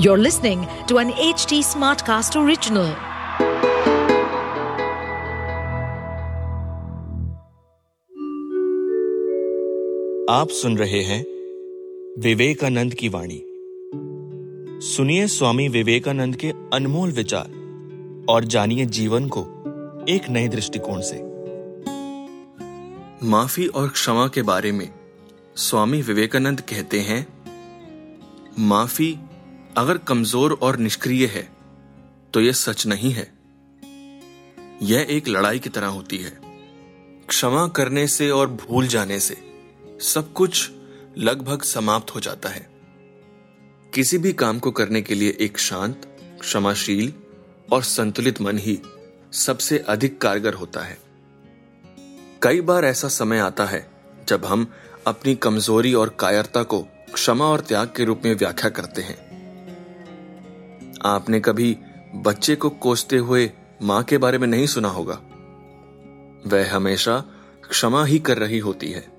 You're listening to an HT Smartcast original. आप सुन रहे हैं विवेकानंद की वाणी सुनिए स्वामी विवेकानंद के अनमोल विचार और जानिए जीवन को एक नए दृष्टिकोण से माफ़ी और क्षमा के बारे में स्वामी विवेकानंद कहते हैं माफ़ी अगर कमज़ोर और निष्क्रिय है तो यह सच नहीं है। यह एक लड़ाई की तरह होती है। क्षमा करने से और भूल जाने से सब कुछ लगभग समाप्त हो जाता है। किसी भी काम को करने के लिए एक शांत, क्षमाशील और संतुलित मन ही सबसे अधिक कारगर होता है। कई बार ऐसा समय आता है जब हम अपनी कमज़ोरी और कायरता को क्षमा और त्याग के रूप में व्याख्या करते हैं। आपने कभी बच्चे को कोसते हुए माँ के बारे में नहीं सुना होगा? वह हमेशा क्षमा ही कर रही होती है।